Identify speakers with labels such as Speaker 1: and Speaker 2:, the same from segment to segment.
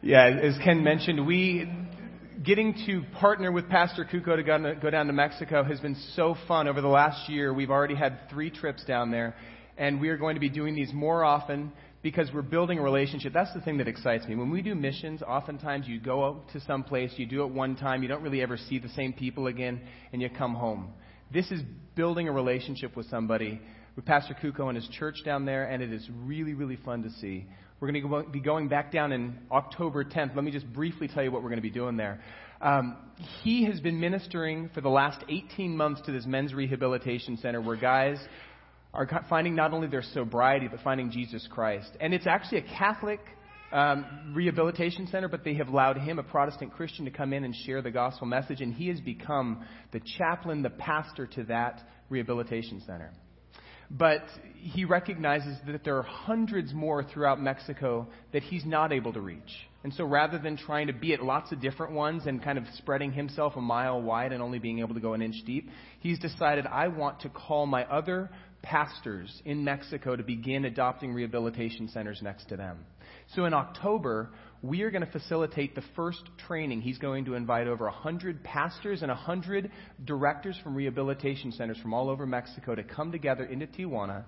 Speaker 1: Yeah, as Ken mentioned, we getting to partner with Pastor Kuko to go, down to Mexico has been so fun. Over the last year, we've already had three trips down there, and we are going to be doing these more often because we're building a relationship. That's the thing that excites me. When we do missions, oftentimes you go to some place, you do it one time, you don't really ever see the same people again, and you come home. This is building a relationship with somebody, with Pastor Kuko and his church down there, and it is really, really fun to see. We're going to be going back down in October 10th. Let me just briefly tell you what we're going to be doing there. Um, he has been ministering for the last 18 months to this men's rehabilitation center where guys are finding not only their sobriety, but finding Jesus Christ. And it's actually a Catholic um, rehabilitation center, but they have allowed him, a Protestant Christian, to come in and share the gospel message, and he has become the chaplain, the pastor to that rehabilitation center. But he recognizes that there are hundreds more throughout Mexico that he's not able to reach. And so rather than trying to be at lots of different ones and kind of spreading himself a mile wide and only being able to go an inch deep, he's decided, I want to call my other pastors in Mexico to begin adopting rehabilitation centers next to them. So in October, we are going to facilitate the first training. He's going to invite over 100 pastors and 100 directors from rehabilitation centers from all over Mexico to come together into Tijuana.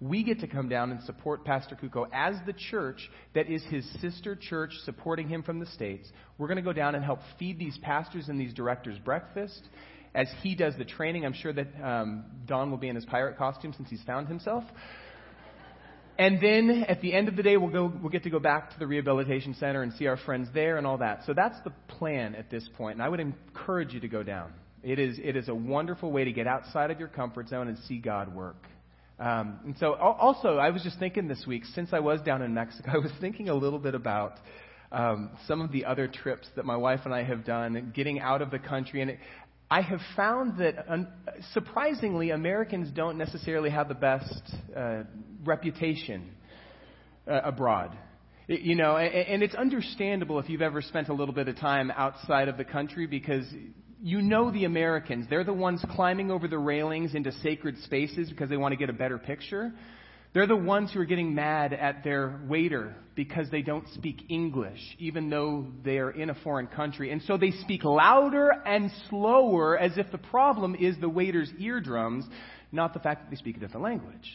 Speaker 1: We get to come down and support Pastor Kuko as the church that is his sister church supporting him from the States. We're going to go down and help feed these pastors and these directors breakfast. As he does the training, I'm sure that um, Don will be in his pirate costume since he's found himself. And then at the end of the day, we'll, go, we'll get to go back to the rehabilitation center and see our friends there and all that. So that's the plan at this point, and I would encourage you to go down. It is, it is a wonderful way to get outside of your comfort zone and see God work. Um, and so, also, I was just thinking this week, since I was down in Mexico, I was thinking a little bit about um, some of the other trips that my wife and I have done, getting out of the country. And it, I have found that, um, surprisingly, Americans don't necessarily have the best uh, reputation uh, abroad. It, you know, and, and it's understandable if you've ever spent a little bit of time outside of the country because you know the Americans. They're the ones climbing over the railings into sacred spaces because they want to get a better picture. They're the ones who are getting mad at their waiter because they don't speak English, even though they are in a foreign country. And so they speak louder and slower as if the problem is the waiter's eardrums, not the fact that they speak a different language.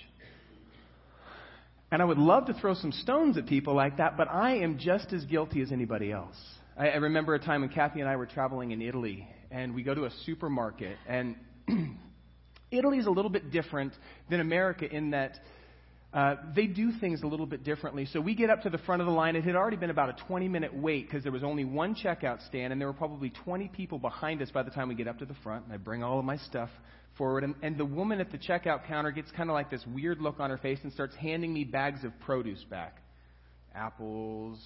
Speaker 1: And I would love to throw some stones at people like that, but I am just as guilty as anybody else. I, I remember a time when Kathy and I were traveling in Italy, and we go to a supermarket, and Italy is a little bit different than America in that uh, they do things a little bit differently. So we get up to the front of the line. It had already been about a 20 minute wait because there was only one checkout stand, and there were probably 20 people behind us by the time we get up to the front. And I bring all of my stuff forward, and, and the woman at the checkout counter gets kind of like this weird look on her face and starts handing me bags of produce back apples,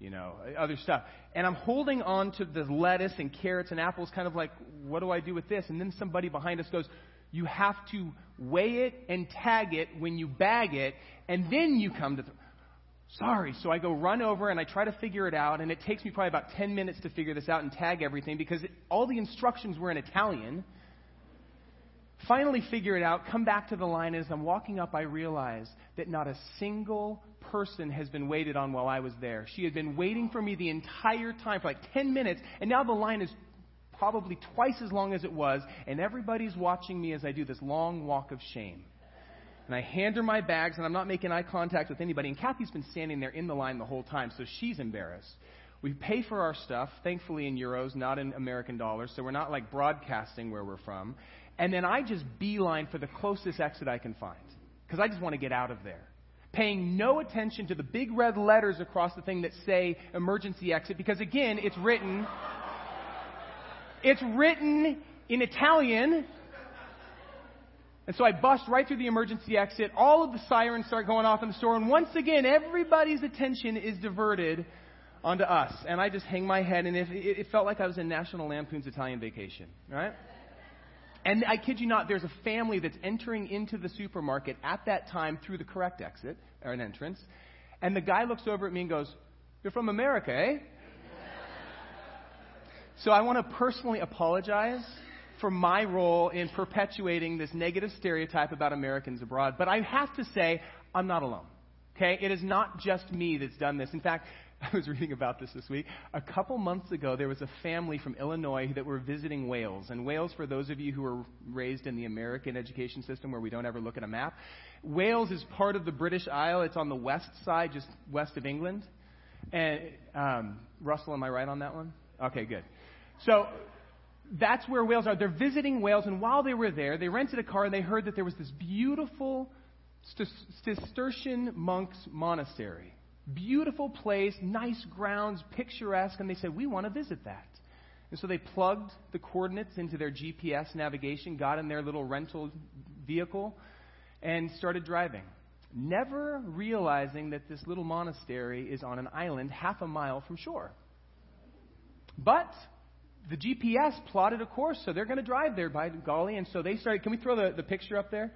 Speaker 1: you know, other stuff. And I'm holding on to the lettuce and carrots and apples, kind of like, what do I do with this? And then somebody behind us goes, you have to weigh it and tag it when you bag it, and then you come to the. Sorry. So I go run over and I try to figure it out, and it takes me probably about 10 minutes to figure this out and tag everything because it, all the instructions were in Italian. Finally, figure it out, come back to the line. As I'm walking up, I realize that not a single person has been waited on while I was there. She had been waiting for me the entire time for like 10 minutes, and now the line is probably twice as long as it was, and everybody's watching me as I do this long walk of shame. And I hand her my bags, and I'm not making eye contact with anybody. And Kathy's been standing there in the line the whole time, so she's embarrassed. We pay for our stuff, thankfully in euros, not in American dollars, so we're not like broadcasting where we're from. And then I just beeline for the closest exit I can find, because I just want to get out of there. Paying no attention to the big red letters across the thing that say emergency exit, because again, it's written it's written in Italian. And so I bust right through the emergency exit. All of the sirens start going off in the store. And once again, everybody's attention is diverted onto us. And I just hang my head. And it, it felt like I was in National Lampoon's Italian Vacation, right? And I kid you not, there's a family that's entering into the supermarket at that time through the correct exit, or an entrance. And the guy looks over at me and goes, You're from America, eh? So I want to personally apologize for my role in perpetuating this negative stereotype about Americans abroad. But I have to say, I'm not alone. Okay? It is not just me that's done this. In fact, I was reading about this this week. A couple months ago, there was a family from Illinois that were visiting Wales. And Wales, for those of you who were raised in the American education system where we don't ever look at a map, Wales is part of the British Isle. It's on the west side, just west of England. And um, Russell, am I right on that one? Okay, good. So that's where Wales are. They're visiting Wales, and while they were there, they rented a car and they heard that there was this beautiful Cistercian monks monastery. Beautiful place, nice grounds, picturesque, and they said, We want to visit that. And so they plugged the coordinates into their GPS navigation, got in their little rental vehicle, and started driving. Never realizing that this little monastery is on an island half a mile from shore. But the GPS plotted a course, so they're going to drive there by golly. And so they started. Can we throw the, the picture up there?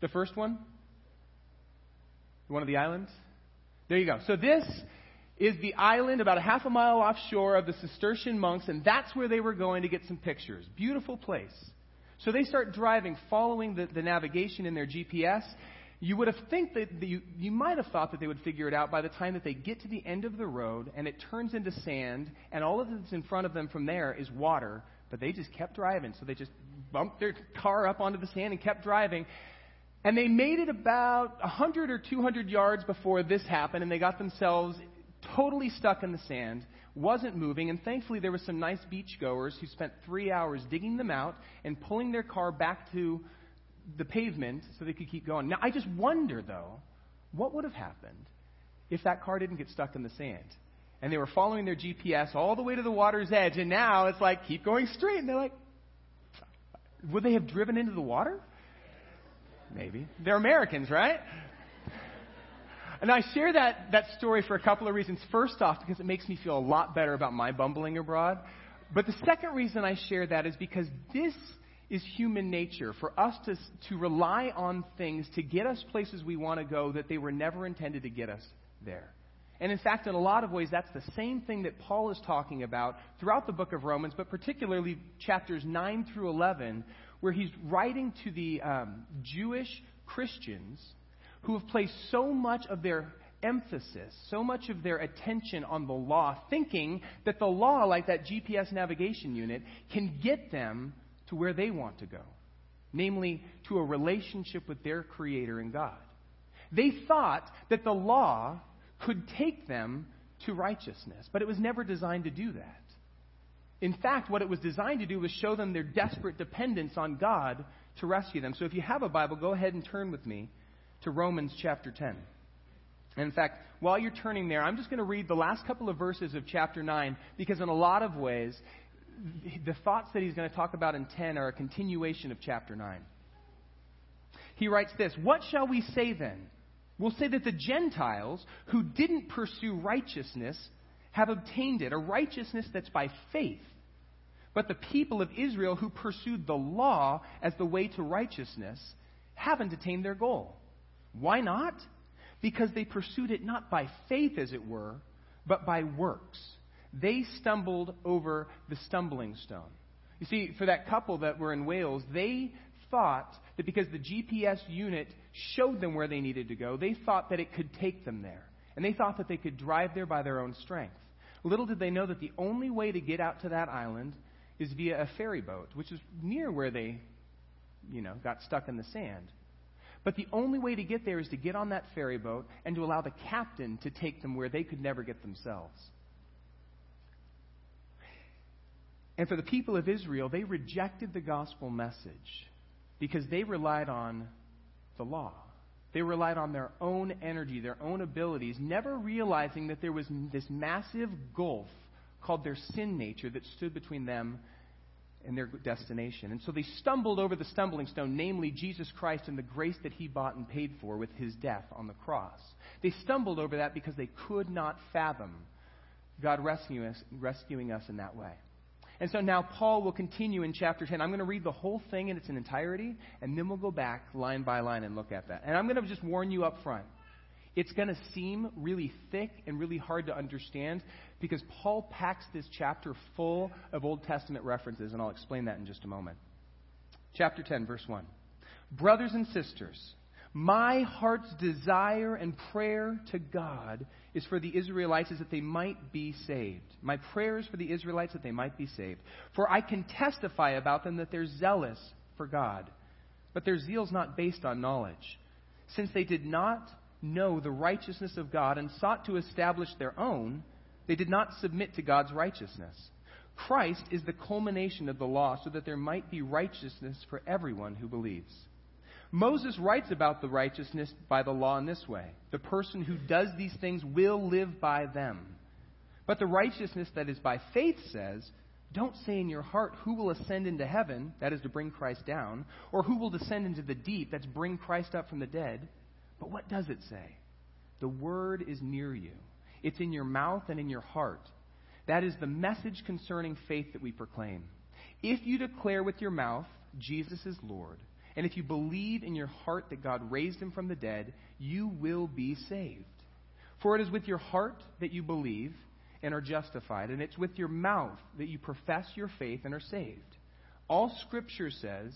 Speaker 1: The first one? One of the islands? There you go. So this is the island about a half a mile offshore of the Cistercian monks, and that's where they were going to get some pictures. Beautiful place. So they start driving, following the, the navigation in their GPS. You would have think that you, you might have thought that they would figure it out by the time that they get to the end of the road and it turns into sand, and all of that's in front of them from there is water. But they just kept driving, so they just bumped their car up onto the sand and kept driving. And they made it about 100 or 200 yards before this happened, and they got themselves totally stuck in the sand, wasn't moving, and thankfully there were some nice beachgoers who spent three hours digging them out and pulling their car back to the pavement so they could keep going. Now, I just wonder, though, what would have happened if that car didn't get stuck in the sand? And they were following their GPS all the way to the water's edge, and now it's like, keep going straight. And they're like, would they have driven into the water? Maybe. They're Americans, right? And I share that, that story for a couple of reasons. First off, because it makes me feel a lot better about my bumbling abroad. But the second reason I share that is because this is human nature for us to, to rely on things to get us places we want to go that they were never intended to get us there. And in fact, in a lot of ways, that's the same thing that Paul is talking about throughout the book of Romans, but particularly chapters 9 through 11, where he's writing to the um, Jewish Christians who have placed so much of their emphasis, so much of their attention on the law, thinking that the law, like that GPS navigation unit, can get them to where they want to go, namely to a relationship with their Creator and God. They thought that the law could take them to righteousness, but it was never designed to do that. In fact, what it was designed to do was show them their desperate dependence on God to rescue them. So if you have a Bible, go ahead and turn with me to Romans chapter 10. And in fact, while you're turning there, I'm just going to read the last couple of verses of chapter 9 because, in a lot of ways, the thoughts that he's going to talk about in 10 are a continuation of chapter 9. He writes this What shall we say then? We'll say that the Gentiles who didn't pursue righteousness have obtained it, a righteousness that's by faith. But the people of Israel who pursued the law as the way to righteousness haven't attained their goal. Why not? Because they pursued it not by faith, as it were, but by works. They stumbled over the stumbling stone. You see, for that couple that were in Wales, they thought that because the GPS unit showed them where they needed to go, they thought that it could take them there. And they thought that they could drive there by their own strength. Little did they know that the only way to get out to that island is via a ferry boat, which is near where they, you know, got stuck in the sand. But the only way to get there is to get on that ferry boat and to allow the captain to take them where they could never get themselves. And for the people of Israel, they rejected the gospel message because they relied on the law. They relied on their own energy, their own abilities, never realizing that there was this massive gulf called their sin nature that stood between them and their destination. And so they stumbled over the stumbling stone, namely Jesus Christ and the grace that he bought and paid for with his death on the cross. They stumbled over that because they could not fathom God rescuing us, rescuing us in that way. And so now Paul will continue in chapter 10. I'm going to read the whole thing in its entirety, and then we'll go back line by line and look at that. And I'm going to just warn you up front. It's going to seem really thick and really hard to understand because Paul packs this chapter full of Old Testament references, and I'll explain that in just a moment. Chapter 10, verse 1. Brothers and sisters, My heart's desire and prayer to God is for the Israelites is that they might be saved. My prayer is for the Israelites that they might be saved. For I can testify about them that they're zealous for God. But their zeal's not based on knowledge. Since they did not know the righteousness of God and sought to establish their own, they did not submit to God's righteousness. Christ is the culmination of the law so that there might be righteousness for everyone who believes. Moses writes about the righteousness by the law in this way the person who does these things will live by them. But the righteousness that is by faith says, Don't say in your heart, Who will ascend into heaven, that is to bring Christ down, or who will descend into the deep, that's bring Christ up from the dead. But what does it say? The word is near you, it's in your mouth and in your heart. That is the message concerning faith that we proclaim. If you declare with your mouth, Jesus is Lord, and if you believe in your heart that God raised him from the dead, you will be saved. For it is with your heart that you believe and are justified, and it's with your mouth that you profess your faith and are saved. All Scripture says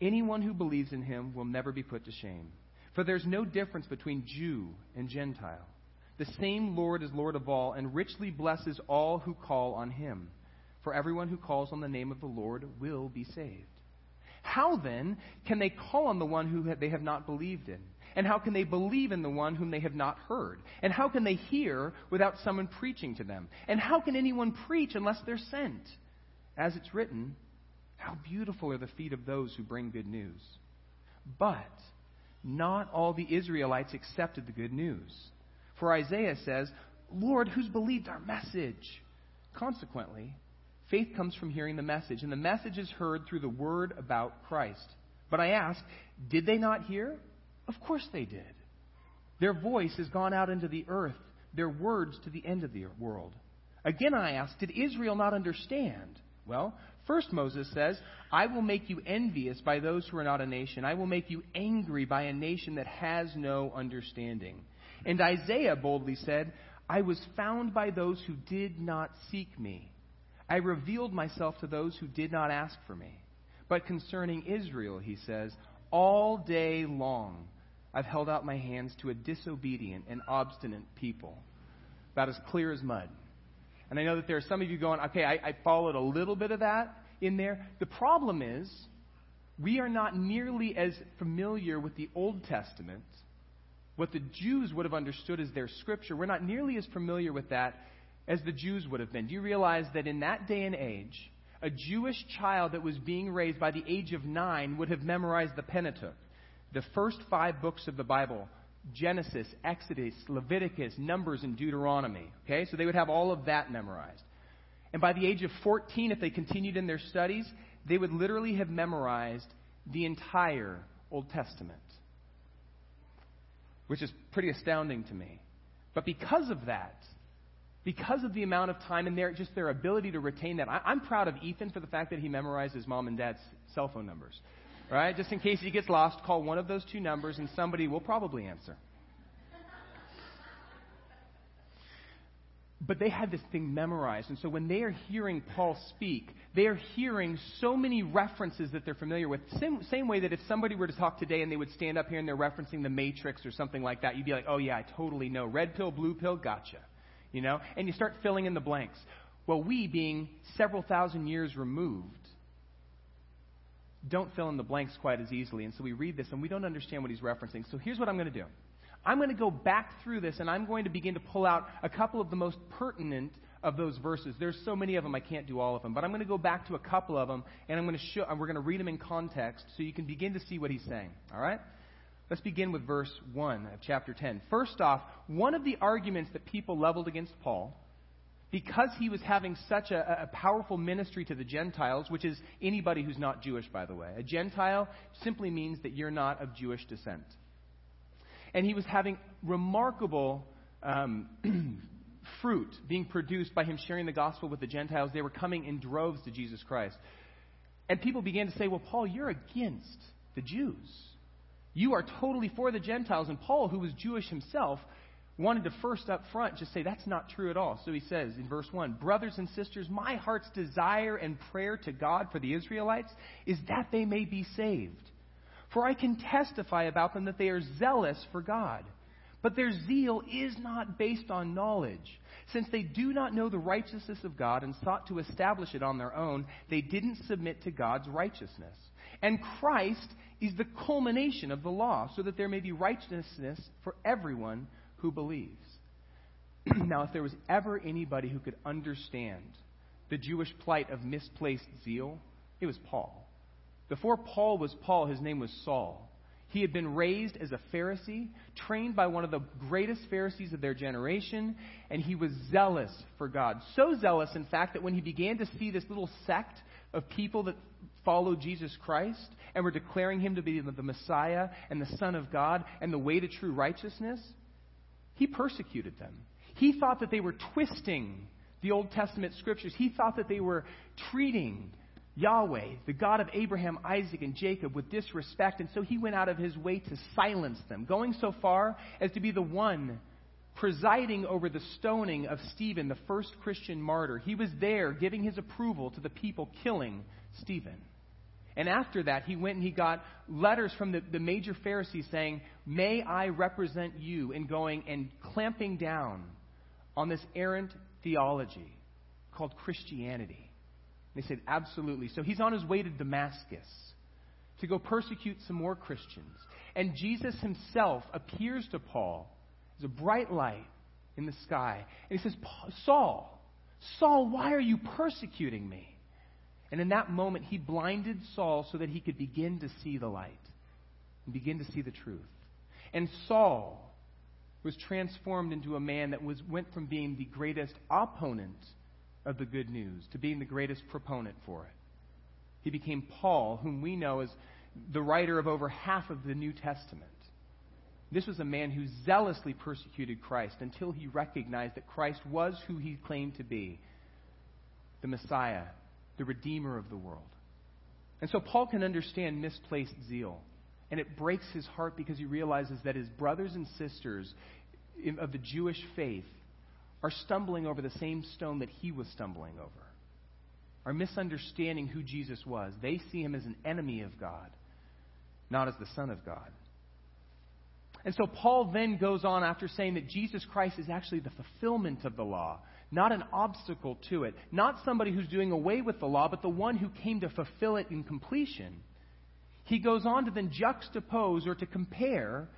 Speaker 1: anyone who believes in him will never be put to shame. For there's no difference between Jew and Gentile. The same Lord is Lord of all, and richly blesses all who call on him. For everyone who calls on the name of the Lord will be saved. How then can they call on the one who they have not believed in? And how can they believe in the one whom they have not heard? And how can they hear without someone preaching to them? And how can anyone preach unless they're sent? As it's written, how beautiful are the feet of those who bring good news. But not all the Israelites accepted the good news. For Isaiah says, Lord, who's believed our message? Consequently, Faith comes from hearing the message, and the message is heard through the word about Christ. But I ask, did they not hear? Of course they did. Their voice has gone out into the earth, their words to the end of the world. Again, I ask, did Israel not understand? Well, first Moses says, I will make you envious by those who are not a nation. I will make you angry by a nation that has no understanding. And Isaiah boldly said, I was found by those who did not seek me. I revealed myself to those who did not ask for me. But concerning Israel, he says, all day long I've held out my hands to a disobedient and obstinate people. About as clear as mud. And I know that there are some of you going, okay, I, I followed a little bit of that in there. The problem is, we are not nearly as familiar with the Old Testament, what the Jews would have understood as their scripture. We're not nearly as familiar with that as the Jews would have been. Do you realize that in that day and age, a Jewish child that was being raised by the age of nine would have memorized the Pentateuch, the first five books of the Bible Genesis, Exodus, Leviticus, Numbers, and Deuteronomy. Okay, so they would have all of that memorized. And by the age of 14, if they continued in their studies, they would literally have memorized the entire Old Testament, which is pretty astounding to me. But because of that, because of the amount of time and their, just their ability to retain that. I, am proud of Ethan for the fact that he memorized his mom and dad's cell phone numbers. Right? Just in case he gets lost, call one of those two numbers and somebody will probably answer. But they had this thing memorized. And so when they are hearing Paul speak, they are hearing so many references that they're familiar with. Same, same way that if somebody were to talk today and they would stand up here and they're referencing the Matrix or something like that, you'd be like, oh, yeah, I totally know. Red pill, blue pill, gotcha you know, and you start filling in the blanks. Well, we, being several thousand years removed, don't fill in the blanks quite as easily. And so we read this and we don't understand what he's referencing. So here's what I'm going to do I'm going to go back through this and I'm going to begin to pull out a couple of the most pertinent of those verses. There's so many of them, I can't do all of them. But I'm going to go back to a couple of them and I'm going to show, we're going to read them in context so you can begin to see what he's saying. All right? Let's begin with verse 1 of chapter 10. First off, one of the arguments that people leveled against Paul, because he was having such a, a, powerful ministry to the Gentiles, which is anybody who's not Jewish, by the way. A Gentile simply means that you're not of Jewish descent. And he was having remarkable um, fruit being produced by him sharing the gospel with the Gentiles. They were coming in droves to Jesus Christ. And people began to say, Well, Paul, you're against the Jews. You are totally for the Gentiles. And Paul, who was Jewish himself, wanted to first up front just say that's not true at all. So he says in verse 1 Brothers and sisters, my heart's desire and prayer to God for the Israelites is that they may be saved. For I can testify about them that they are zealous for God. But their zeal is not based on knowledge. Since they do not know the righteousness of God and sought to establish it on their own, they didn't submit to God's righteousness. And Christ is the culmination of the law, so that there may be righteousness for everyone who believes. now, if there was ever anybody who could understand the Jewish plight of misplaced zeal, it was Paul. Before Paul was Paul, his name was Saul. He had been raised as a Pharisee, trained by one of the greatest Pharisees of their generation, and he was zealous for God. So zealous, in fact, that when he began to see this little sect of people that followed Jesus Christ and were declaring him to be the Messiah and the Son of God and the way to true righteousness, he persecuted them. He thought that they were twisting the Old Testament scriptures. He thought that they were treating Yahweh, the God of Abraham, Isaac, and Jacob, with disrespect, and so he went out of his way to silence them, going so far as to be the one presiding over the stoning of Stephen, the first Christian martyr. He was there giving his approval to the people killing Stephen. And after that, he went and he got letters from the, the major Pharisees saying, May I represent you in going and clamping down on this errant theology called Christianity. And they said, Absolutely. So he's on his way to Damascus to go persecute some more Christians. And Jesus himself appears to Paul as a bright light in the sky. And he says, Saul, Saul, why are you persecuting me? And in that moment, he blinded Saul so that he could begin to see the light and begin to see the truth. And Saul was transformed into a man that was, went from being the greatest opponent of the good news to being the greatest proponent for it. He became Paul, whom we know as the writer of over half of the New Testament. This was a man who zealously persecuted Christ until he recognized that Christ was who he claimed to be the Messiah, the Redeemer of the world. And so Paul can understand misplaced zeal. And it breaks his heart because he realizes that his brothers and sisters of the Jewish faith are stumbling over the same stone that he was stumbling over, are misunderstanding who Jesus was. They see him as an enemy of God, not as the Son of God. And so Paul then goes on after saying that Jesus Christ is actually the fulfillment of the law, not an obstacle to it, not somebody who's doing away with the law, but the one who came to fulfill it in completion. He goes on to then juxtapose or to compare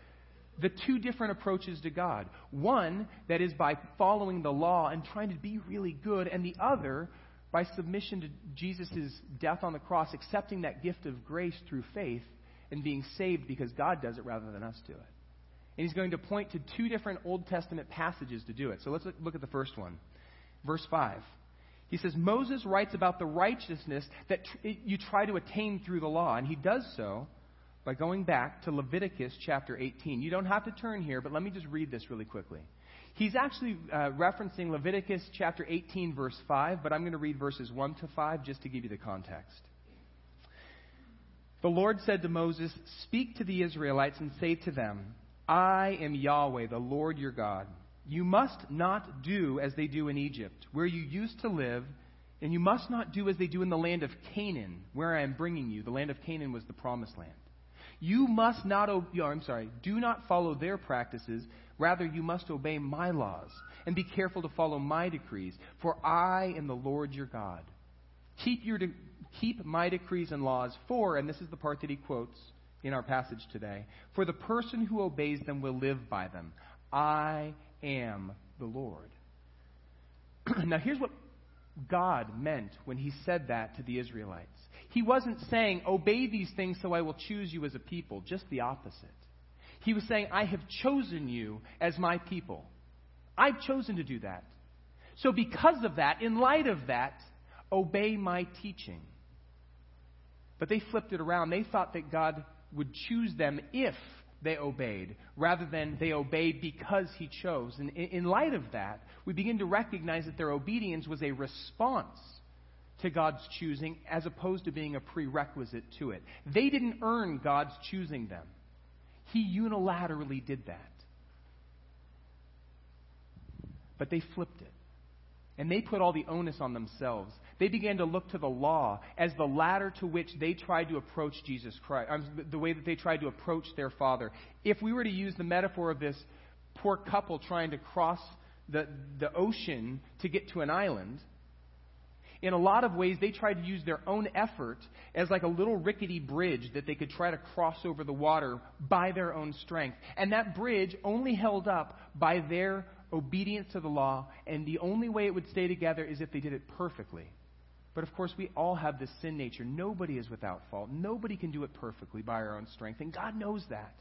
Speaker 1: the two different approaches to God. One that is by following the law and trying to be really good, and the other by submission to Jesus' death on the cross, accepting that gift of grace through faith and being saved because God does it rather than us do it. And he's going to point to two different Old Testament passages to do it. So let's look at the first one. Verse 5. He says, Moses writes about the righteousness that tr- you try to attain through the law. And he does so by going back to Leviticus chapter 18. You don't have to turn here, but let me just read this really quickly. He's actually uh, referencing Leviticus chapter 18, verse 5, but I'm going to read verses 1 to 5 just to give you the context. The Lord said to Moses, Speak to the Israelites and say to them, I am Yahweh, the Lord your God. You must not do as they do in Egypt, where you used to live, and you must not do as they do in the land of Canaan, where I am bringing you. The land of Canaan was the promised land. You must not, oh, I'm sorry, do not follow their practices. Rather, you must obey my laws and be careful to follow my decrees, for I am the Lord your God. Keep, your de- keep my decrees and laws, for, and this is the part that he quotes, in our passage today. For the person who obeys them will live by them. I am the Lord. now, here's what God meant when he said that to the Israelites. He wasn't saying, Obey these things so I will choose you as a people. Just the opposite. He was saying, I have chosen you as my people. I've chosen to do that. So, because of that, in light of that, obey my teaching. But they flipped it around. They thought that God would choose them if they obeyed, rather than they obeyed because he chose. And in light of that, we begin to recognize that their obedience was a response to God's choosing as opposed to being a prerequisite to it. They didn't earn God's choosing them, He unilaterally did that. But they flipped it. And they put all the onus on themselves. They began to look to the law as the ladder to which they tried to approach Jesus Christ, um, the way that they tried to approach their Father. If we were to use the metaphor of this poor couple trying to cross the, the ocean to get to an island, in a lot of ways, they tried to use their own effort as like a little rickety bridge that they could try to cross over the water by their own strength. And that bridge only held up by their obedience to the law, and the only way it would stay together is if they did it perfectly. But of course, we all have this sin nature. Nobody is without fault. Nobody can do it perfectly by our own strength, and God knows that.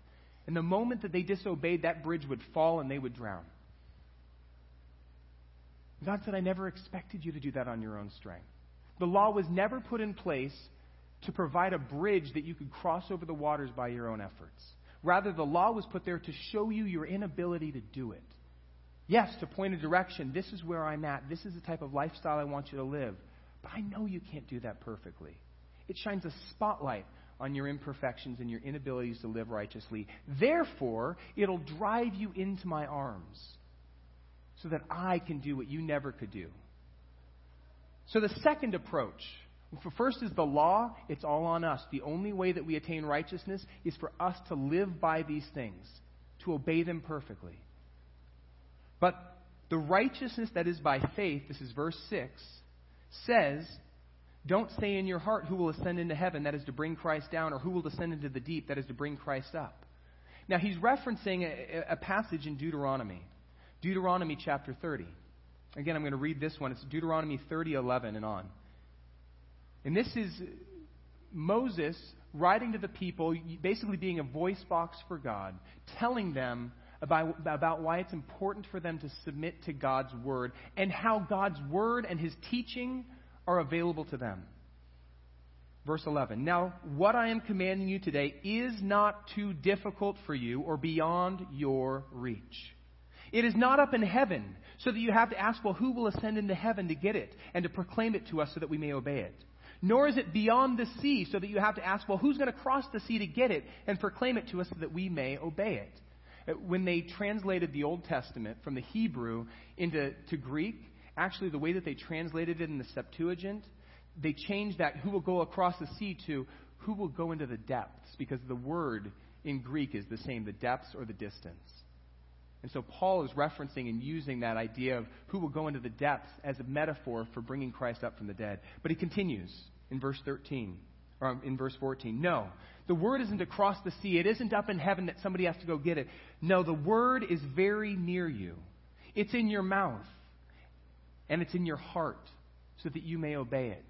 Speaker 1: And the moment that they disobeyed, that bridge would fall and they would drown. God said, I never expected you to do that on your own strength. The law was never put in place to provide a bridge that you could cross over the waters by your own efforts. Rather, the law was put there to show you your inability to do it. Yes, to point a direction. This is where I'm at. This is the type of lifestyle I want you to live. But I know you can't do that perfectly. It shines a spotlight on your imperfections and your inabilities to live righteously. Therefore, it'll drive you into my arms so that I can do what you never could do. So the second approach, first is the law, it's all on us. The only way that we attain righteousness is for us to live by these things, to obey them perfectly. But the righteousness that is by faith, this is verse 6, says, Don't say in your heart, Who will ascend into heaven, that is to bring Christ down, or who will descend into the deep, that is to bring Christ up. Now, he's referencing a, a passage in Deuteronomy. Deuteronomy chapter 30. Again, I'm going to read this one. It's Deuteronomy 30, 11 and on. And this is Moses writing to the people, basically being a voice box for God, telling them about, about why it's important for them to submit to God's word and how God's word and his teaching are available to them. Verse 11. Now, what I am commanding you today is not too difficult for you or beyond your reach. It is not up in heaven, so that you have to ask, well, who will ascend into heaven to get it and to proclaim it to us so that we may obey it? Nor is it beyond the sea, so that you have to ask, well, who's going to cross the sea to get it and proclaim it to us so that we may obey it? Uh, when they translated the Old Testament from the Hebrew into to Greek, actually the way that they translated it in the Septuagint, they changed that who will go across the sea to who will go into the depths, because the word in Greek is the same, the depths or the distance. And so Paul is referencing and using that idea of who will go into the depths as a metaphor for bringing Christ up from the dead. But he continues in verse 13, or in verse 14. No, the word isn't across the sea. It isn't up in heaven that somebody has to go get it. No, the word is very near you. It's in your mouth, and it's in your heart, so that you may obey it.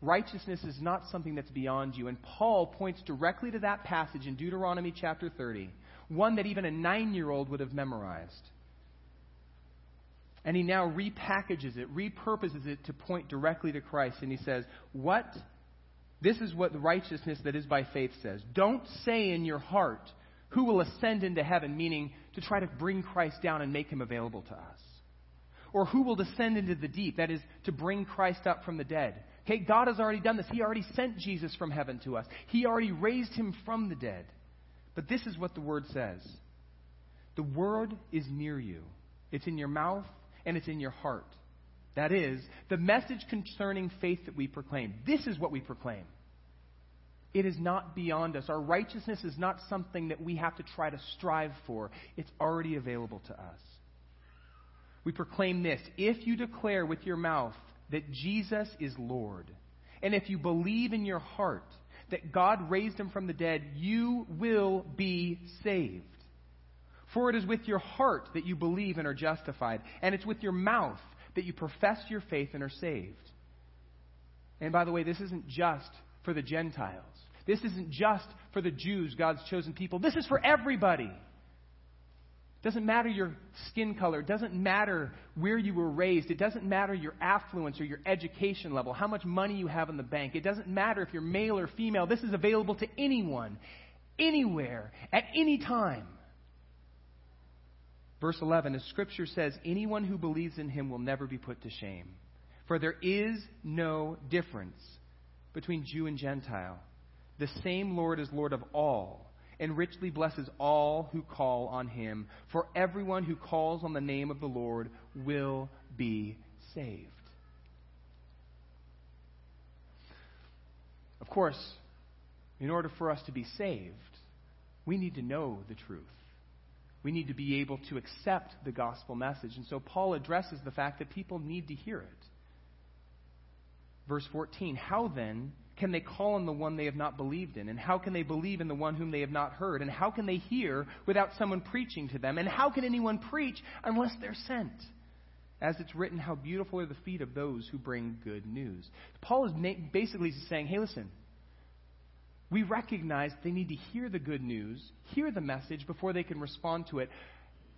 Speaker 1: Righteousness is not something that's beyond you. And Paul points directly to that passage in Deuteronomy chapter 30 one that even a nine year old would have memorized. And he now repackages it, repurposes it to point directly to Christ. And he says, What? This is what the righteousness that is by faith says. Don't say in your heart, Who will ascend into heaven? Meaning to try to bring Christ down and make him available to us. Or who will descend into the deep? That is, to bring Christ up from the dead. Okay, God has already done this. He already sent Jesus from heaven to us, He already raised him from the dead. But this is what the word says the word is near you, it's in your mouth and it's in your heart. That is, the message concerning faith that we proclaim. This is what we proclaim. It is not beyond us. Our righteousness is not something that we have to try to strive for, it's already available to us. We proclaim this if you declare with your mouth that Jesus is Lord, and if you believe in your heart that God raised him from the dead, you will be saved. For it is with your heart that you believe and are justified, and it's with your mouth that you profess your faith and are saved. And by the way, this isn't just for the Gentiles. This isn't just for the Jews, God's chosen people. This is for everybody. It Doesn't matter your skin color. It doesn't matter where you were raised. It doesn't matter your affluence or your education level, how much money you have in the bank. It doesn't matter if you're male or female. This is available to anyone, anywhere, at any time. Verse 11, as Scripture says, anyone who believes in him will never be put to shame. For there is no difference between Jew and Gentile. The same Lord is Lord of all and richly blesses all who call on him. For everyone who calls on the name of the Lord will be saved. Of course, in order for us to be saved, we need to know the truth. We need to be able to accept the gospel message. And so Paul addresses the fact that people need to hear it. Verse 14 How then can they call on the one they have not believed in? And how can they believe in the one whom they have not heard? And how can they hear without someone preaching to them? And how can anyone preach unless they're sent? As it's written, how beautiful are the feet of those who bring good news. Paul is basically saying, hey, listen, we recognize they need to hear the good news, hear the message before they can respond to it.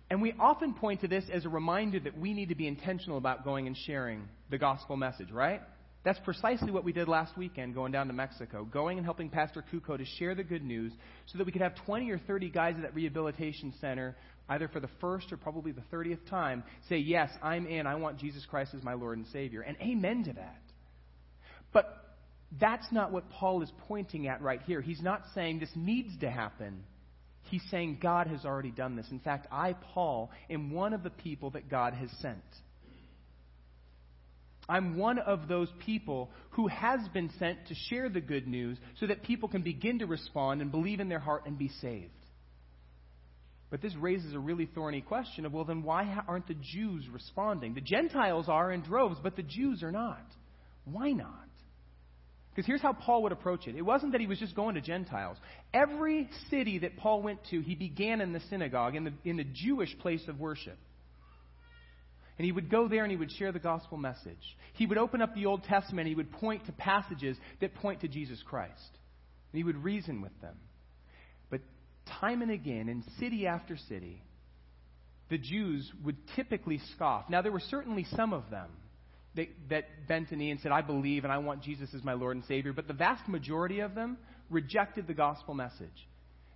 Speaker 1: And we often point to this as a reminder that we need to be intentional about going and sharing the gospel message, right? That's precisely what we did last weekend going down to Mexico, going and helping Pastor Kuko to share the good news so that we could have 20 or 30 guys at that rehabilitation center, either for the first or probably the 30th time, say, Yes, I'm in. I want Jesus Christ as my Lord and Savior. And amen to that. But that's not what Paul is pointing at right here. He's not saying this needs to happen. He's saying God has already done this. In fact, I, Paul, am one of the people that God has sent. I'm one of those people who has been sent to share the good news so that people can begin to respond and believe in their heart and be saved. But this raises a really thorny question of well, then why aren't the Jews responding? The Gentiles are in droves, but the Jews are not. Why not? Because here's how Paul would approach it. It wasn't that he was just going to Gentiles. Every city that Paul went to, he began in the synagogue, in the, in the Jewish place of worship. And he would go there and he would share the gospel message. He would open up the Old Testament he would point to passages that point to Jesus Christ. And he would reason with them. But time and again, in city after city, the Jews would typically scoff. Now, there were certainly some of them that, that bent a knee and said, I believe and I want Jesus as my Lord and Savior. But the vast majority of them rejected the gospel message.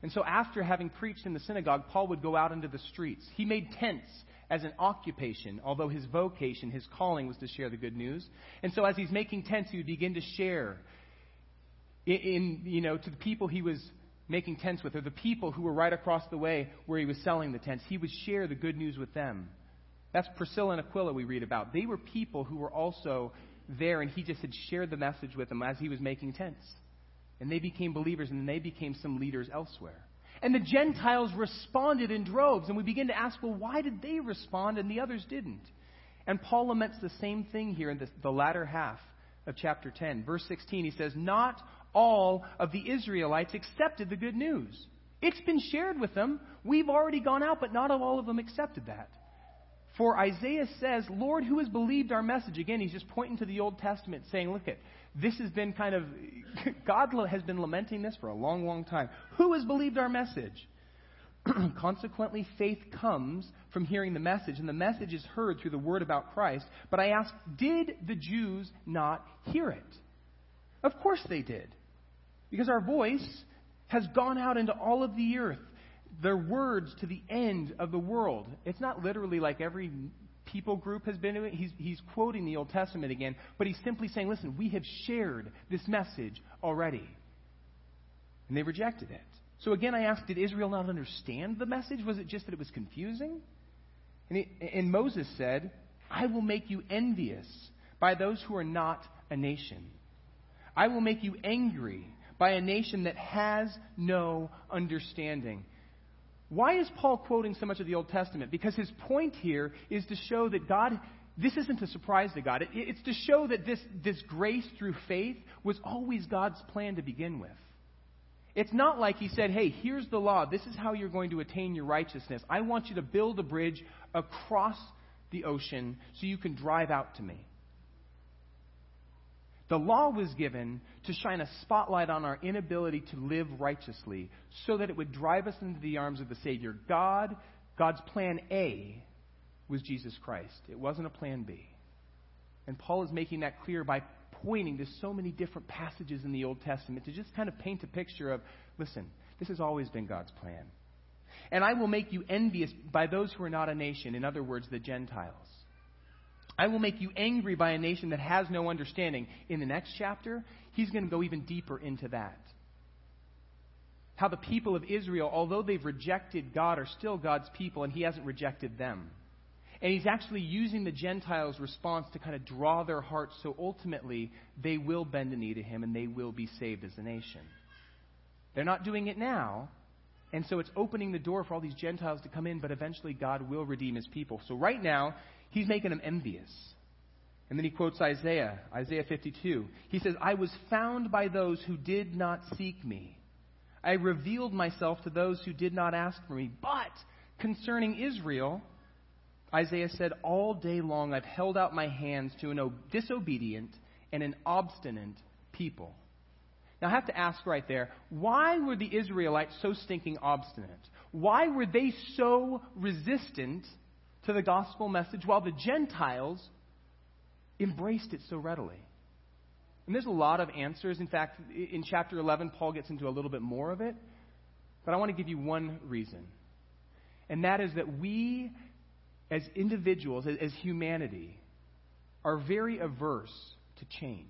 Speaker 1: And so, after having preached in the synagogue, Paul would go out into the streets. He made tents as an occupation, although his vocation, his calling, was to share the good news. And so, as he's making tents, he would begin to share in, in you know, to the people he was making tents with, or the people who were right across the way where he was selling the tents. He would share the good news with them. That's Priscilla and Aquila we read about. They were people who were also there, and he just had shared the message with them as he was making tents. And they became believers, and they became some leaders elsewhere. And the Gentiles responded in droves, and we begin to ask, well, why did they respond and the others didn't? And Paul laments the same thing here in the, the latter half of chapter 10. Verse 16, he says, Not all of the Israelites accepted the good news. It's been shared with them. We've already gone out, but not all of them accepted that. For Isaiah says, Lord, who has believed our message? Again, he's just pointing to the Old Testament, saying, look at this has been kind of God has been lamenting this for a long, long time. Who has believed our message? Consequently, faith comes from hearing the message, and the message is heard through the word about Christ. But I ask, did the Jews not hear it? Of course they did. Because our voice has gone out into all of the earth their words to the end of the world. It's not literally like every people group has been doing. He's, he's quoting the Old Testament again, but he's simply saying, listen, we have shared this message already. And they rejected it. So again, I ask, did Israel not understand the message? Was it just that it was confusing? And, and Moses said, I will make you envious by those who are not a nation. I will make you angry by a nation that has no understanding. Why is Paul quoting so much of the Old Testament? Because his point here is to show that God, this isn't a surprise to God. It, it's to show that this, this grace through faith was always God's plan to begin with. It's not like he said, hey, here's the law. This is how you're going to attain your righteousness. I want you to build a bridge across the ocean so you can drive out to me. The law was given to shine a spotlight on our inability to live righteously so that it would drive us into the arms of the Savior. God, God's plan A was Jesus Christ. It wasn't a plan B. And Paul is making that clear by pointing to so many different passages in the Old Testament to just kind of paint a picture of listen, this has always been God's plan. And I will make you envious by those who are not a nation, in other words, the Gentiles. I will make you angry by a nation that has no understanding. In the next chapter, he's going to go even deeper into that. How the people of Israel, although they've rejected God, are still God's people, and he hasn't rejected them. And he's actually using the Gentiles' response to kind of draw their hearts so ultimately they will bend a knee to him and they will be saved as a nation. They're not doing it now, and so it's opening the door for all these Gentiles to come in, but eventually God will redeem his people. So right now, he's making them envious. And then he quotes Isaiah, Isaiah 52. He says, I was found by those who did not seek me. I revealed myself to those who did not ask for me. But concerning Israel, Isaiah said, All day long I've held out my hands to an disobedient and an obstinate people. Now I have to ask right there, why were the Israelites so stinking obstinate? Why were they so resistant to the gospel message while the Gentiles embraced it so readily? And there's a lot of answers. In fact, in chapter 11, Paul gets into a little bit more of it. But I want to give you one reason. And that is that we, as individuals, as humanity, are very averse to change.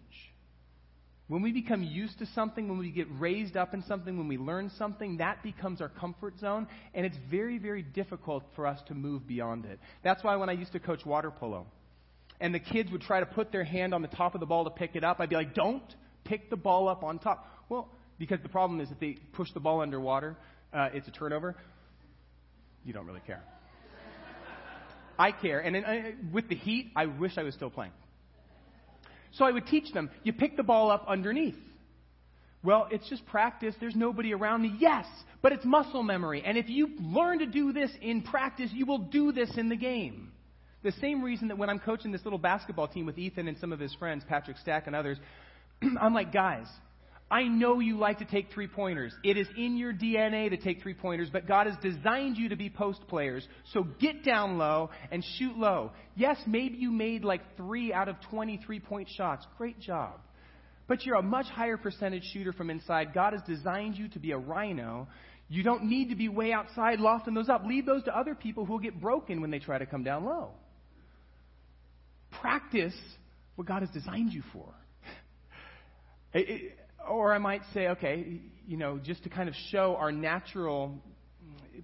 Speaker 1: When we become used to something, when we get raised up in something, when we learn something, that becomes our comfort zone, and it's very, very difficult for us to move beyond it. That's why when I used to coach water polo, and the kids would try to put their hand on the top of the ball to pick it up, I'd be like, don't pick the ball up on top. Well, because the problem is if they push the ball underwater, uh, it's a turnover. You don't really care. I care. And then, uh, with the heat, I wish I was still playing. So I would teach them, you pick the ball up underneath. Well, it's just practice. There's nobody around me. Yes, but it's muscle memory. And if you learn to do this in practice, you will do this in the game. The same reason that when I'm coaching this little basketball team with Ethan and some of his friends, Patrick Stack and others, I'm like, guys, I know you like to take three pointers. It is in your DNA to take three pointers, but God has designed you to be post players. So get down low and shoot low. Yes, maybe you made like three out of 23 point shots. Great job. But you're a much higher percentage shooter from inside. God has designed you to be a rhino. You don't need to be way outside lofting those up. Leave those to other people who will get broken when they try to come down low. Practice what God has designed you for. It, or I might say, okay, you know, just to kind of show our natural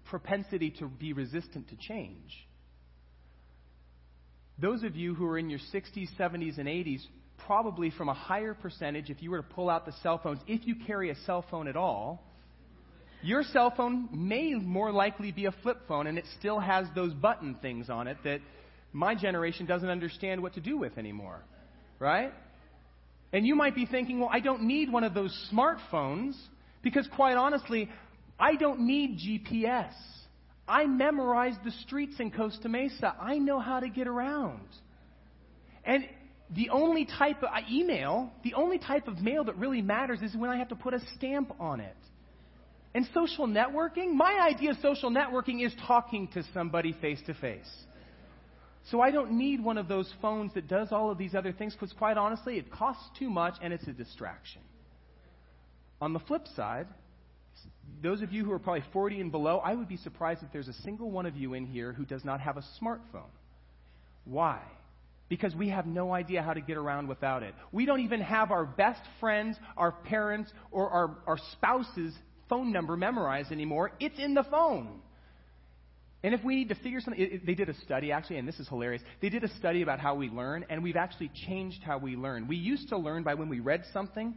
Speaker 1: propensity to be resistant to change. Those of you who are in your 60s, 70s, and 80s, probably from a higher percentage, if you were to pull out the cell phones, if you carry a cell phone at all, your cell phone may more likely be a flip phone and it still has those button things on it that my generation doesn't understand what to do with anymore. Right? And you might be thinking, well, I don't need one of those smartphones because, quite honestly, I don't need GPS. I memorized the streets in Costa Mesa. I know how to get around. And the only type of uh, email, the only type of mail that really matters is when I have to put a stamp on it. And social networking, my idea of social networking is talking to somebody face to face. So I don't need one of those phones that does all of these other things because, quite honestly, it costs too much and it's a distraction. On the flip side, those of you who are probably 40 and below, I would be surprised if there's a single one of you in here who does not have a smartphone. Why? Because we have no idea how to get around without it. We don't even have our best friends, our parents, or our, our spouse's phone number memorized anymore. It's in the phone. And if we need to figure something, it, it, they did a study actually, and this is hilarious. They did a study about how we learn, and we've actually changed how we learn. We used to learn by when we read something,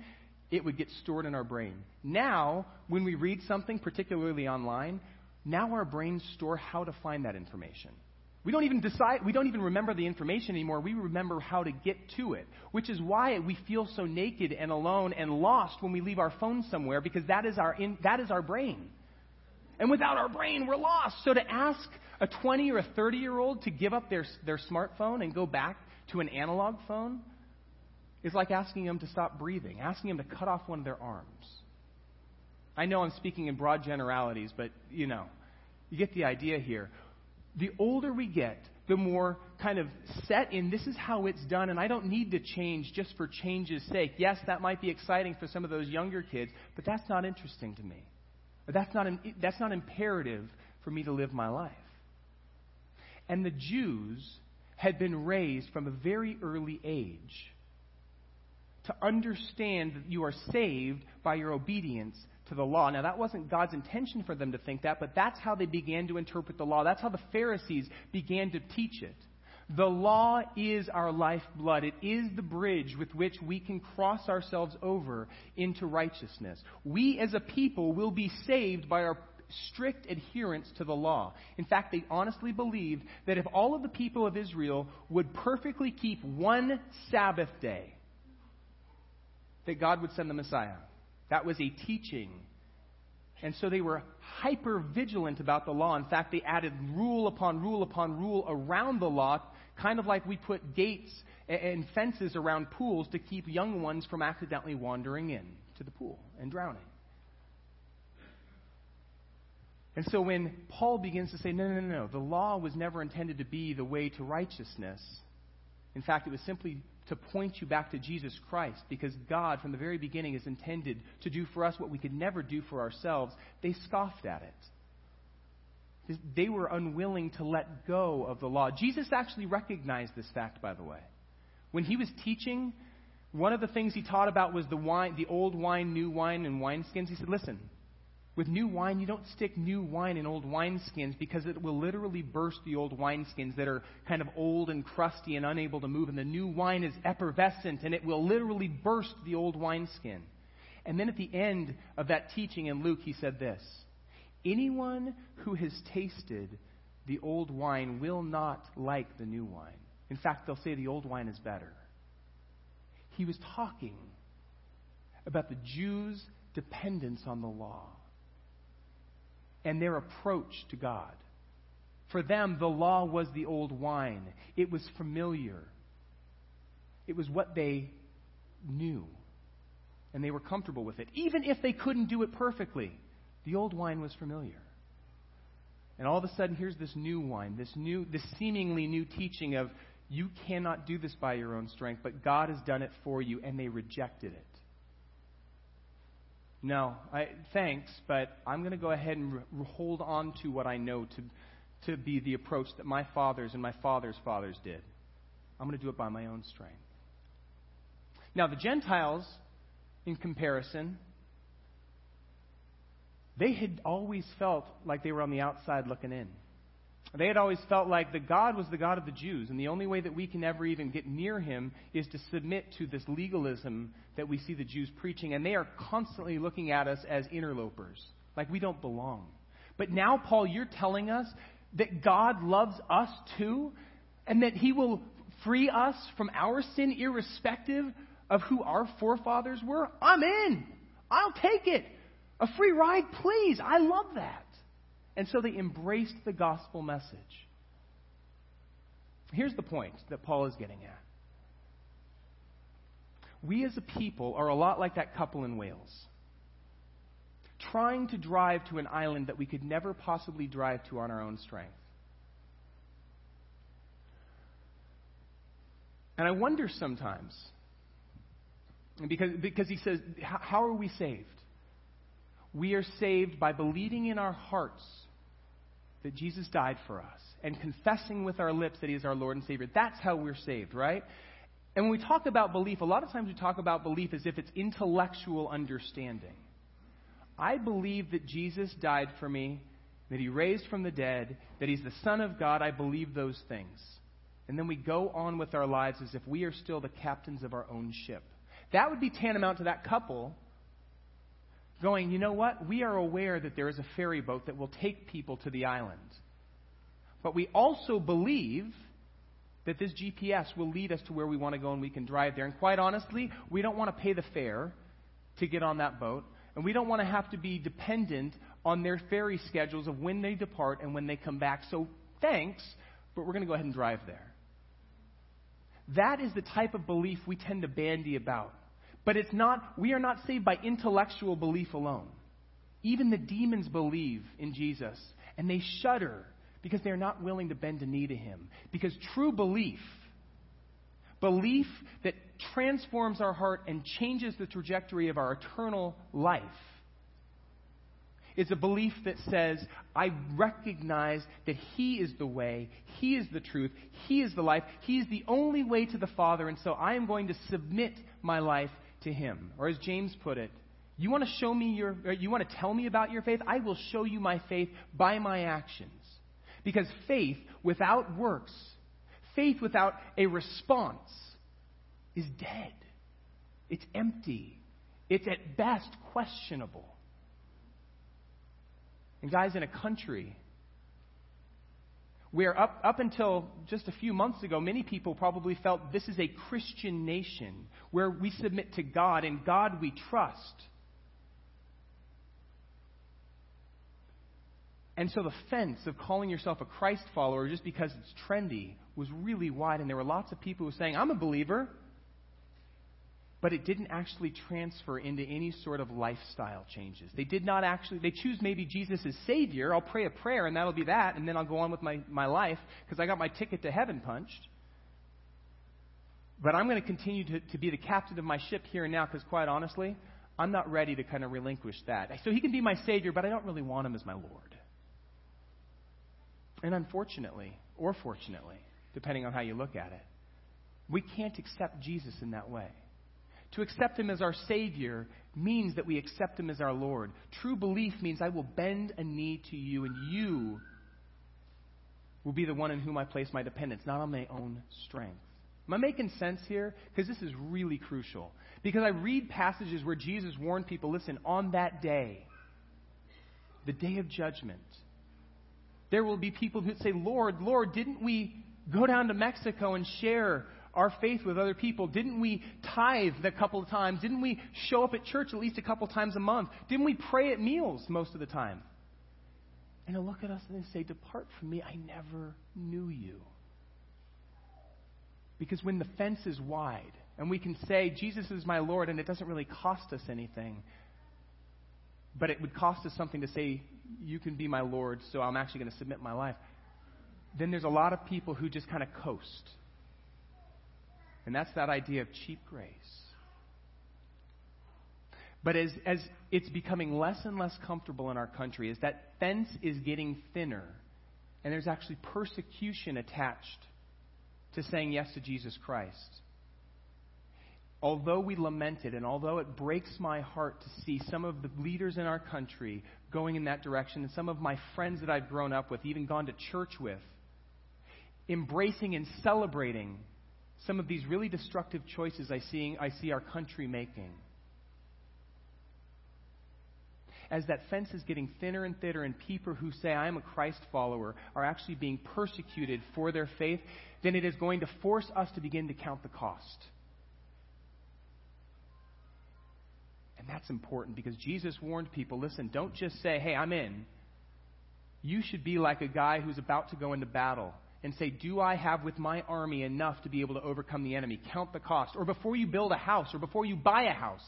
Speaker 1: it would get stored in our brain. Now, when we read something, particularly online, now our brains store how to find that information. We don't even decide, we don't even remember the information anymore. We remember how to get to it, which is why we feel so naked and alone and lost when we leave our phone somewhere because that is our, in, that is our brain. And without our brain, we're lost. So to ask a 20 or a 30 year old to give up their, their smartphone and go back to an analog phone is like asking them to stop breathing, asking them to cut off one of their arms. I know I'm speaking in broad generalities, but you know, you get the idea here. The older we get, the more kind of set in this is how it's done, and I don't need to change just for change's sake. Yes, that might be exciting for some of those younger kids, but that's not interesting to me. But that's not, that's not imperative for me to live my life. And the Jews had been raised from a very early age to understand that you are saved by your obedience to the law. Now, that wasn't God's intention for them to think that, but that's how they began to interpret the law. That's how the Pharisees began to teach it. The law is our lifeblood. It is the bridge with which we can cross ourselves over into righteousness. We as a people will be saved by our strict adherence to the law. In fact, they honestly believed that if all of the people of Israel would perfectly keep one Sabbath day, that God would send the Messiah. That was a teaching. And so they were hyper vigilant about the law. In fact, they added rule upon rule upon rule around the law kind of like we put gates and fences around pools to keep young ones from accidentally wandering in to the pool and drowning. And so when Paul begins to say, no, no, no, no, the law was never intended to be the way to righteousness. In fact, it was simply to point you back to Jesus Christ because God, from the very beginning, is intended to do for us what we could never do for ourselves. They scoffed at it they were unwilling to let go of the law. Jesus actually recognized this fact, by the way. When he was teaching, one of the things he taught about was the wine, the old wine, new wine, and wineskins. He said, listen, with new wine, you don't stick new wine in old wineskins because it will literally burst the old wineskins that are kind of old and crusty and unable to move. And the new wine is effervescent and it will literally burst the old wineskin. And then at the end of that teaching in Luke, he said this Anyone who has tasted the old wine will not like the new wine. In fact, they'll say the old wine is better. He was talking about the Jews' dependence on the law and their approach to God. For them, the law was the old wine, it was familiar, it was what they knew, and they were comfortable with it, even if they couldn't do it perfectly. The old wine was familiar. And all of a sudden, here's this new wine, this new, this seemingly new teaching of you cannot do this by your own strength, but God has done it for you, and they rejected it. No, I, thanks, but I'm going to go ahead and re- hold on to what I know to, to be the approach that my fathers and my father's fathers did. I'm going to do it by my own strength. Now, the Gentiles, in comparison, they had always felt like they were on the outside looking in. They had always felt like the God was the God of the Jews, and the only way that we can ever even get near him is to submit to this legalism that we see the Jews preaching, and they are constantly looking at us as interlopers, like we don't belong. But now, Paul, you're telling us that God loves us too, and that he will free us from our sin irrespective of who our forefathers were? I'm in. I'll take it. A free ride, please. I love that. And so they embraced the gospel message. Here's the point that Paul is getting at. We as a people are a lot like that couple in Wales, trying to drive to an island that we could never possibly drive to on our own strength. And I wonder sometimes, because, because he says, How are we saved? We are saved by believing in our hearts that Jesus died for us and confessing with our lips that He is our Lord and Savior. That's how we're saved, right? And when we talk about belief, a lot of times we talk about belief as if it's intellectual understanding. I believe that Jesus died for me, that He raised from the dead, that He's the Son of God. I believe those things. And then we go on with our lives as if we are still the captains of our own ship. That would be tantamount to that couple going, you know what? We are aware that there is a ferry boat that will take people to the island. But we also believe that this GPS will lead us to where we want to go and we can drive there. And quite honestly, we don't want to pay the fare to get on that boat. And we don't want to have to be dependent on their ferry schedules of when they depart and when they come back. So thanks, but we're going to go ahead and drive there. That is the type of belief we tend to bandy about. But it's not, we are not saved by intellectual belief alone. Even the demons believe in Jesus, and they shudder because they're not willing to bend a knee to him. Because true belief, belief that transforms our heart and changes the trajectory of our eternal life, is a belief that says, I recognize that He is the way, He is the truth, He is the life, He is the only way to the Father, and so I am going to submit my life to him. Or as James put it, you want to show me your, you want to tell me about your faith? I will show you my faith by my actions. Because faith without works, Faith without a response is dead. It's empty. It's at best questionable. And, guys, in a country where up, up until just a few months ago, many people probably felt this is a Christian nation where we submit to God and God we trust. And so the fence of calling yourself a Christ follower just because it's trendy was really wide, and there were lots of people who were saying, I'm a believer. But it didn't actually transfer into any sort of lifestyle changes. They did not actually, they choose maybe Jesus as Savior. I'll pray a prayer and that'll be that, and then I'll go on with my, my life because I got my ticket to heaven punched. But I'm going to continue to, to be the captain of my ship here and now because, quite honestly, I'm not ready to kind of relinquish that. So he can be my Savior, but I don't really want him as my Lord. And unfortunately, or fortunately, depending on how you look at it, we can't accept Jesus in that way. To accept Him as our Savior means that we accept Him as our Lord. True belief means I will bend a knee to you, and you will be the one in whom I place my dependence, not on my own strength. Am I making sense here? Because this is really crucial. Because I read passages where Jesus warned people listen, on that day, the day of judgment, there will be people who say, Lord, Lord, didn't we go down to Mexico and share our faith with other people? Didn't we tithe a couple of times? Didn't we show up at church at least a couple times a month? Didn't we pray at meals most of the time? And they'll look at us and say, Depart from me, I never knew you. Because when the fence is wide and we can say, Jesus is my Lord, and it doesn't really cost us anything, but it would cost us something to say, You can be my Lord, so I'm actually going to submit my life. Then there's a lot of people who just kind of coast. And that's that idea of cheap grace. But as, as it's becoming less and less comfortable in our country, as that fence is getting thinner, and there's actually persecution attached to saying yes to Jesus Christ, although we lament it, and although it breaks my heart to see some of the leaders in our country going in that direction, and some of my friends that I've grown up with, even gone to church with, embracing and celebrating some of these really destructive choices I see, I see our country making. As that fence is getting thinner and thinner, and people who say, I am a Christ follower, are actually being persecuted for their faith, then it is going to force us to begin to count the cost. And that's important because Jesus warned people listen, don't just say, hey, I'm in. You should be like a guy who's about to go into battle and say, Do I have with my army enough to be able to overcome the enemy? Count the cost. Or before you build a house or before you buy a house,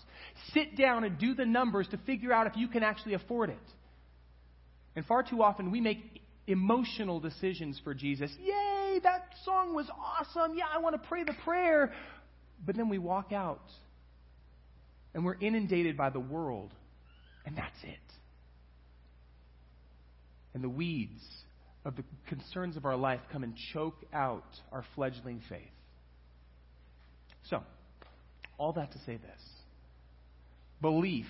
Speaker 1: sit down and do the numbers to figure out if you can actually afford it. And far too often we make emotional decisions for Jesus. Yay, that song was awesome. Yeah, I want to pray the prayer. But then we walk out and we're inundated by the world, and that's it. And the weeds of the concerns of our life come and choke out our fledgling faith. So, all that to say this belief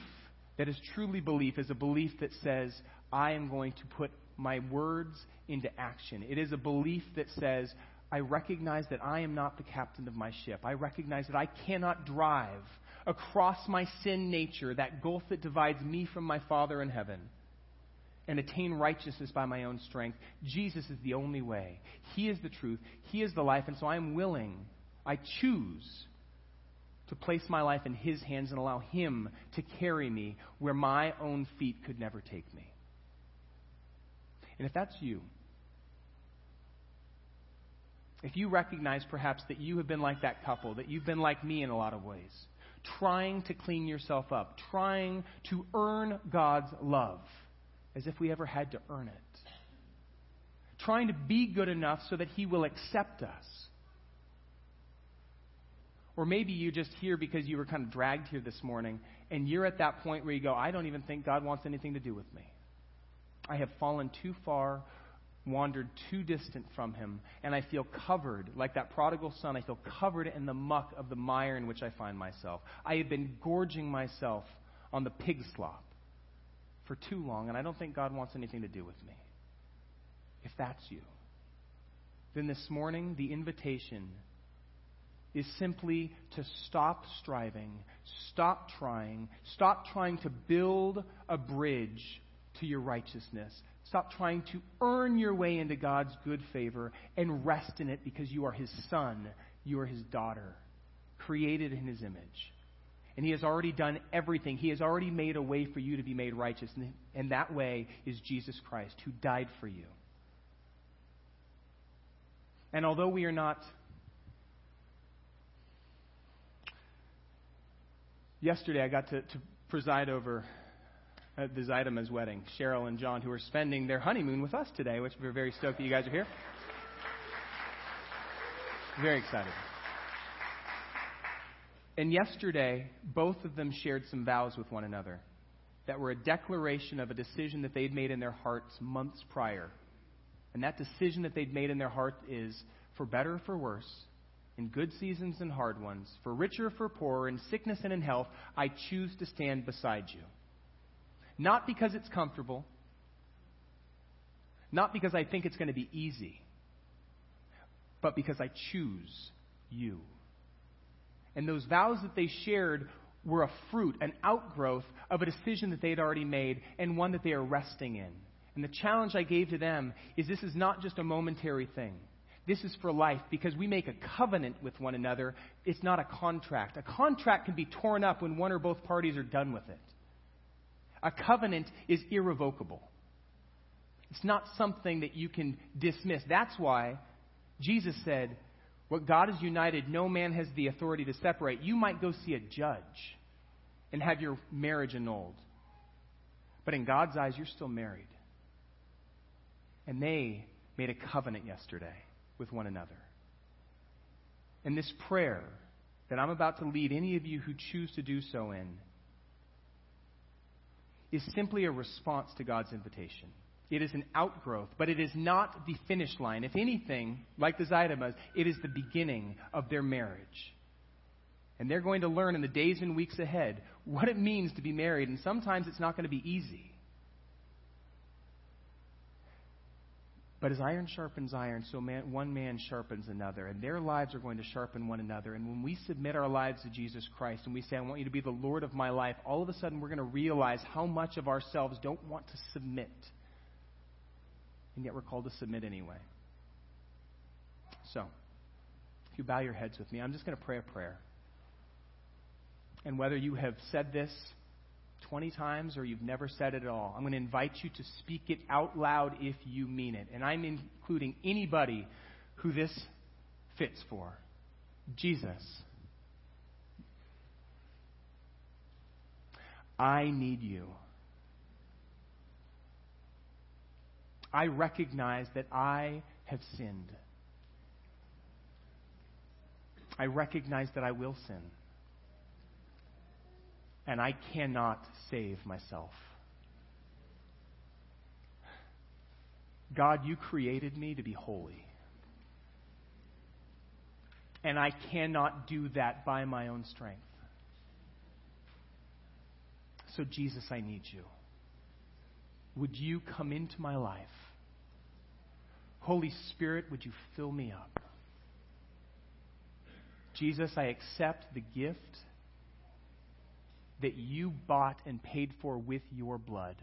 Speaker 1: that is truly belief is a belief that says, I am going to put my words into action. It is a belief that says, I recognize that I am not the captain of my ship. I recognize that I cannot drive across my sin nature, that gulf that divides me from my Father in heaven and attain righteousness by my own strength. Jesus is the only way. He is the truth. He is the life. And so I am willing, I choose to place my life in His hands and allow Him to carry me where my own feet could never take me. And if that's you, if you recognize perhaps that you have been like that couple, that you've been like me in a lot of ways, trying to clean yourself up, trying to earn God's love as if we ever had to earn it. Trying to be good enough so that He will accept us. Or maybe you just here because you were kind of dragged here this morning, and you're at that point where you go, I don't even think God wants anything to do with me. I have fallen too far, wandered too distant from Him, and I feel covered, like that prodigal son, I feel covered in the muck of the mire in which I find myself. I have been gorging myself on the pig slop for too long, and I don't think God wants anything to do with me. If that's you, then this morning the invitation is simply to stop striving, stop trying, stop trying to build a bridge to your righteousness. Stop trying to earn your way into God's good favor and rest in it because you are His son, you are His daughter, created in His image. And He has already done everything. He has already made a way for you to be made righteous. And that way is Jesus Christ, who died for you. And although we are not Yesterday, I got to, to preside over uh, at the Zeidema's wedding, Cheryl and John, who are spending their honeymoon with us today, which we're very stoked that you guys are here. Very excited. And yesterday, both of them shared some vows with one another that were a declaration of a decision that they'd made in their hearts months prior. And that decision that they'd made in their heart is for better or for worse, in good seasons and hard ones, for richer or for poorer, in sickness and in health, I choose to stand beside you. Not because it's comfortable, not because I think it's going to be easy, but because I choose you. And those vows that they shared were a fruit, an outgrowth of a decision that they had already made and one that they are resting in. And the challenge I gave to them is this is not just a momentary thing. This is for life because we make a covenant with one another. It's not a contract. A contract can be torn up when one or both parties are done with it. A covenant is irrevocable. It's not something that you can dismiss. That's why Jesus said, What God has united, no man has the authority to separate. You might go see a judge and have your marriage annulled. But in God's eyes, you're still married. And they made a covenant yesterday with one another. And this prayer that I'm about to lead any of you who choose to do so in is simply a response to God's invitation. It is an outgrowth, but it is not the finish line. If anything, like the Zeidemas, it is the beginning of their marriage. And they're going to learn in the days and weeks ahead what it means to be married, and sometimes it's not going to be easy. But as iron sharpens iron, so man, one man sharpens another. And their lives are going to sharpen one another. And when we submit our lives to Jesus Christ and we say, I want you to be the Lord of my life, all of a sudden we're going to realize how much of ourselves don't want to submit. And yet we're called to submit anyway. So, if you bow your heads with me, I'm just going to pray a prayer. And whether you have said this 20 times or you've never said it at all, I'm going to invite you to speak it out loud if you mean it. And I'm including anybody who this fits for. Jesus. I need you. I recognize that I have sinned. I recognize that I will sin and I cannot save myself. God, you created me to be holy. And I cannot do that by my own strength. So, Jesus, I need you. Would you come into my life? Holy Spirit, would you fill me up? Jesus, I accept the gift that you bought and paid for with your blood.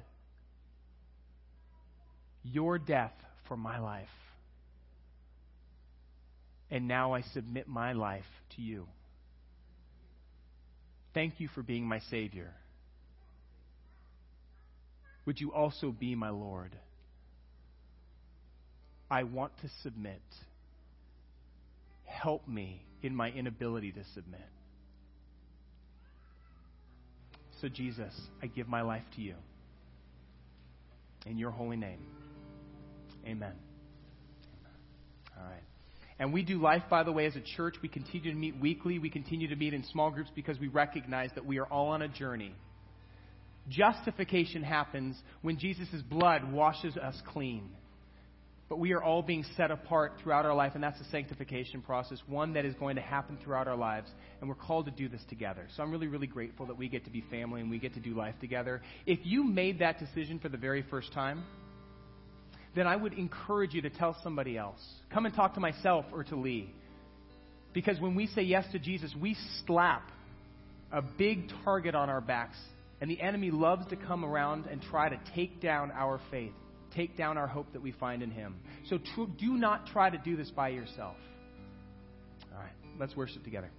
Speaker 1: Your death for my life. And now I submit my life to you. Thank you for being my Savior. Would you also be my Lord? I want to submit. Help me in my inability to submit. So, Jesus, I give my life to you. In your holy name. Amen. All right. And we do life, by the way, as a church. We continue to meet weekly. We continue to meet in small groups because we recognize that we are all on a journey. Justification happens when Jesus' blood washes us clean. But we are all being set apart throughout our life, and that's a sanctification process, one that is going to happen throughout our lives, and we're called to do this together. So I'm really, really grateful that we get to be family and we get to do life together. If you made that decision for the very first time, then I would encourage you to tell somebody else. Come and talk to myself or to Lee. Because when we say yes to Jesus, we slap a big target on our backs. And the enemy loves to come around and try to take down our faith, take down our hope that we find in Him. So do not try to do this by yourself. All right, let's worship together.